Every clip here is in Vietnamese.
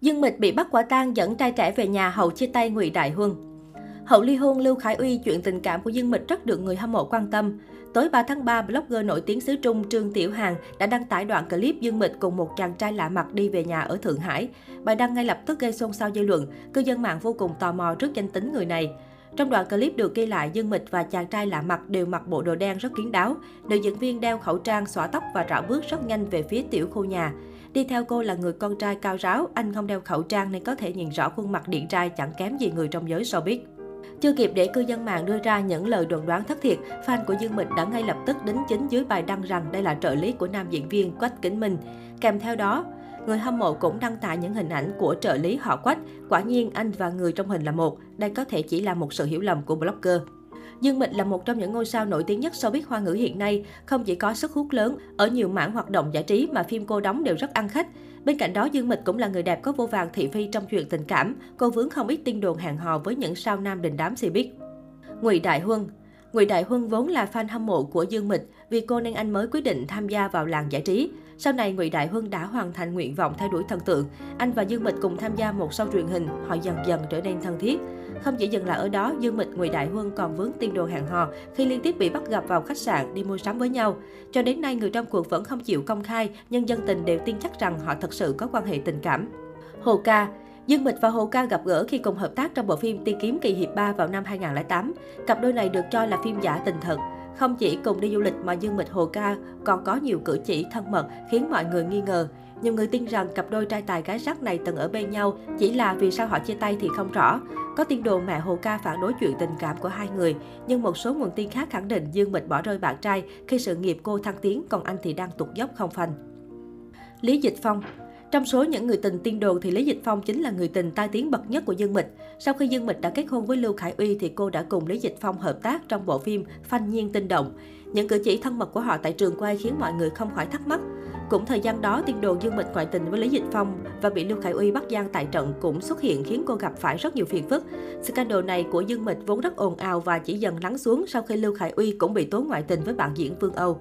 Dương Mịch bị bắt quả tang dẫn trai trẻ về nhà hậu chia tay Ngụy Đại Huân. Hậu ly hôn Lưu Khải Uy, chuyện tình cảm của Dương Mịch rất được người hâm mộ quan tâm. Tối 3 tháng 3, blogger nổi tiếng xứ Trung Trương Tiểu Hàn đã đăng tải đoạn clip Dương Mịch cùng một chàng trai lạ mặt đi về nhà ở Thượng Hải. Bài đăng ngay lập tức gây xôn xao dư luận, cư dân mạng vô cùng tò mò trước danh tính người này. Trong đoạn clip được ghi lại, Dương Mịch và chàng trai lạ mặt đều mặc bộ đồ đen rất kín đáo. Nữ diễn viên đeo khẩu trang, xõa tóc và rảo bước rất nhanh về phía tiểu khu nhà. Đi theo cô là người con trai cao ráo, anh không đeo khẩu trang nên có thể nhìn rõ khuôn mặt điện trai chẳng kém gì người trong giới showbiz. Chưa kịp để cư dân mạng đưa ra những lời đồn đoán thất thiệt, fan của Dương Mịch đã ngay lập tức đính chính dưới bài đăng rằng đây là trợ lý của nam diễn viên Quách Kính Minh. Kèm theo đó, người hâm mộ cũng đăng tải những hình ảnh của trợ lý họ Quách. Quả nhiên anh và người trong hình là một, đây có thể chỉ là một sự hiểu lầm của blogger. Dương Mịch là một trong những ngôi sao nổi tiếng nhất showbiz hoa ngữ hiện nay, không chỉ có sức hút lớn ở nhiều mảng hoạt động giải trí mà phim cô đóng đều rất ăn khách. Bên cạnh đó, Dương Mịch cũng là người đẹp có vô vàng thị phi trong chuyện tình cảm. Cô vướng không ít tin đồn hẹn hò với những sao nam đình đám xì biết. Ngụy Đại Huân Ngụy Đại Huân vốn là fan hâm mộ của Dương Mịch, vì cô nên anh mới quyết định tham gia vào làng giải trí. Sau này, Ngụy Đại Huân đã hoàn thành nguyện vọng theo đuổi thần tượng. Anh và Dương Mịch cùng tham gia một show truyền hình, họ dần dần trở nên thân thiết. Không chỉ dừng lại ở đó, Dương Mịch, Ngụy Đại Huân còn vướng tin đồn hẹn hò khi liên tiếp bị bắt gặp vào khách sạn đi mua sắm với nhau. Cho đến nay, người trong cuộc vẫn không chịu công khai, nhưng dân tình đều tin chắc rằng họ thật sự có quan hệ tình cảm. Hồ Ca Dương Mịch và Hồ Ca gặp gỡ khi cùng hợp tác trong bộ phim Tiên kiếm kỳ hiệp 3 vào năm 2008. Cặp đôi này được cho là phim giả tình thật. Không chỉ cùng đi du lịch mà Dương Mịch Hồ Ca còn có nhiều cử chỉ thân mật khiến mọi người nghi ngờ. Nhiều người tin rằng cặp đôi trai tài gái sắc này từng ở bên nhau, chỉ là vì sao họ chia tay thì không rõ. Có tin đồn mẹ Hồ Ca phản đối chuyện tình cảm của hai người, nhưng một số nguồn tin khác khẳng định Dương Mịch bỏ rơi bạn trai khi sự nghiệp cô thăng tiến, còn anh thì đang tụt dốc không phanh. Lý Dịch Phong trong số những người tình tiên đồn thì Lý Dịch Phong chính là người tình tai tiếng bậc nhất của Dương Mịch. Sau khi Dương Mịch đã kết hôn với Lưu Khải Uy thì cô đã cùng Lý Dịch Phong hợp tác trong bộ phim Phanh Nhiên Tinh Động. Những cử chỉ thân mật của họ tại trường quay khiến mọi người không khỏi thắc mắc. Cũng thời gian đó, tiên đồn Dương Mịch ngoại tình với Lý Dịch Phong và bị Lưu Khải Uy bắt giang tại trận cũng xuất hiện khiến cô gặp phải rất nhiều phiền phức. Scandal này của Dương Mịch vốn rất ồn ào và chỉ dần lắng xuống sau khi Lưu Khải Uy cũng bị tố ngoại tình với bạn diễn Vương Âu.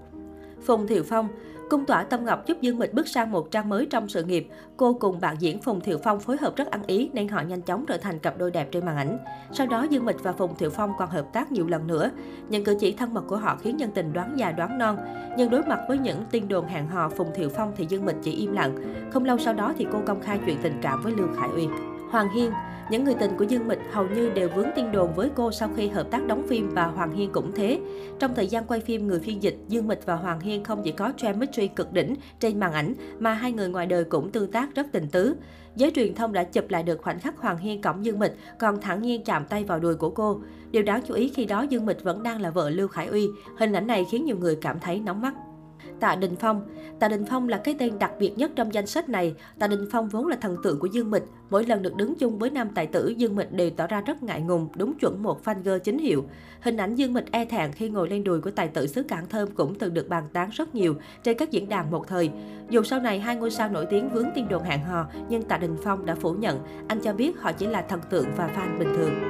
Phùng Thiệu Phong Cung tỏa Tâm Ngọc giúp Dương Mịch bước sang một trang mới trong sự nghiệp. Cô cùng bạn diễn Phùng Thiệu Phong phối hợp rất ăn ý, nên họ nhanh chóng trở thành cặp đôi đẹp trên màn ảnh. Sau đó, Dương Mịch và Phùng Thiệu Phong còn hợp tác nhiều lần nữa. Những cử chỉ thân mật của họ khiến nhân tình đoán già đoán non. Nhưng đối mặt với những tin đồn hẹn hò, Phùng Thiệu Phong thì Dương Mịch chỉ im lặng. Không lâu sau đó thì cô công khai chuyện tình cảm với Lưu Khải Uy. Hoàng Hiên những người tình của Dương Mịch hầu như đều vướng tin đồn với cô sau khi hợp tác đóng phim và Hoàng Hiên cũng thế. Trong thời gian quay phim Người phiên dịch, Dương Mịch và Hoàng Hiên không chỉ có chemistry cực đỉnh trên màn ảnh mà hai người ngoài đời cũng tương tác rất tình tứ. Giới truyền thông đã chụp lại được khoảnh khắc Hoàng Hiên cõng Dương Mịch, còn thẳng nhiên chạm tay vào đùi của cô. Điều đáng chú ý khi đó Dương Mịch vẫn đang là vợ Lưu Khải Uy. Hình ảnh này khiến nhiều người cảm thấy nóng mắt. Tạ Đình Phong Tạ Đình Phong là cái tên đặc biệt nhất trong danh sách này. Tạ Đình Phong vốn là thần tượng của Dương Mịch. Mỗi lần được đứng chung với nam tài tử, Dương Mịch đều tỏ ra rất ngại ngùng, đúng chuẩn một fan girl chính hiệu. Hình ảnh Dương Mịch e thẹn khi ngồi lên đùi của tài tử xứ Cảng Thơm cũng từng được bàn tán rất nhiều trên các diễn đàn một thời. Dù sau này hai ngôi sao nổi tiếng vướng tin đồn hẹn hò, nhưng Tạ Đình Phong đã phủ nhận. Anh cho biết họ chỉ là thần tượng và fan bình thường.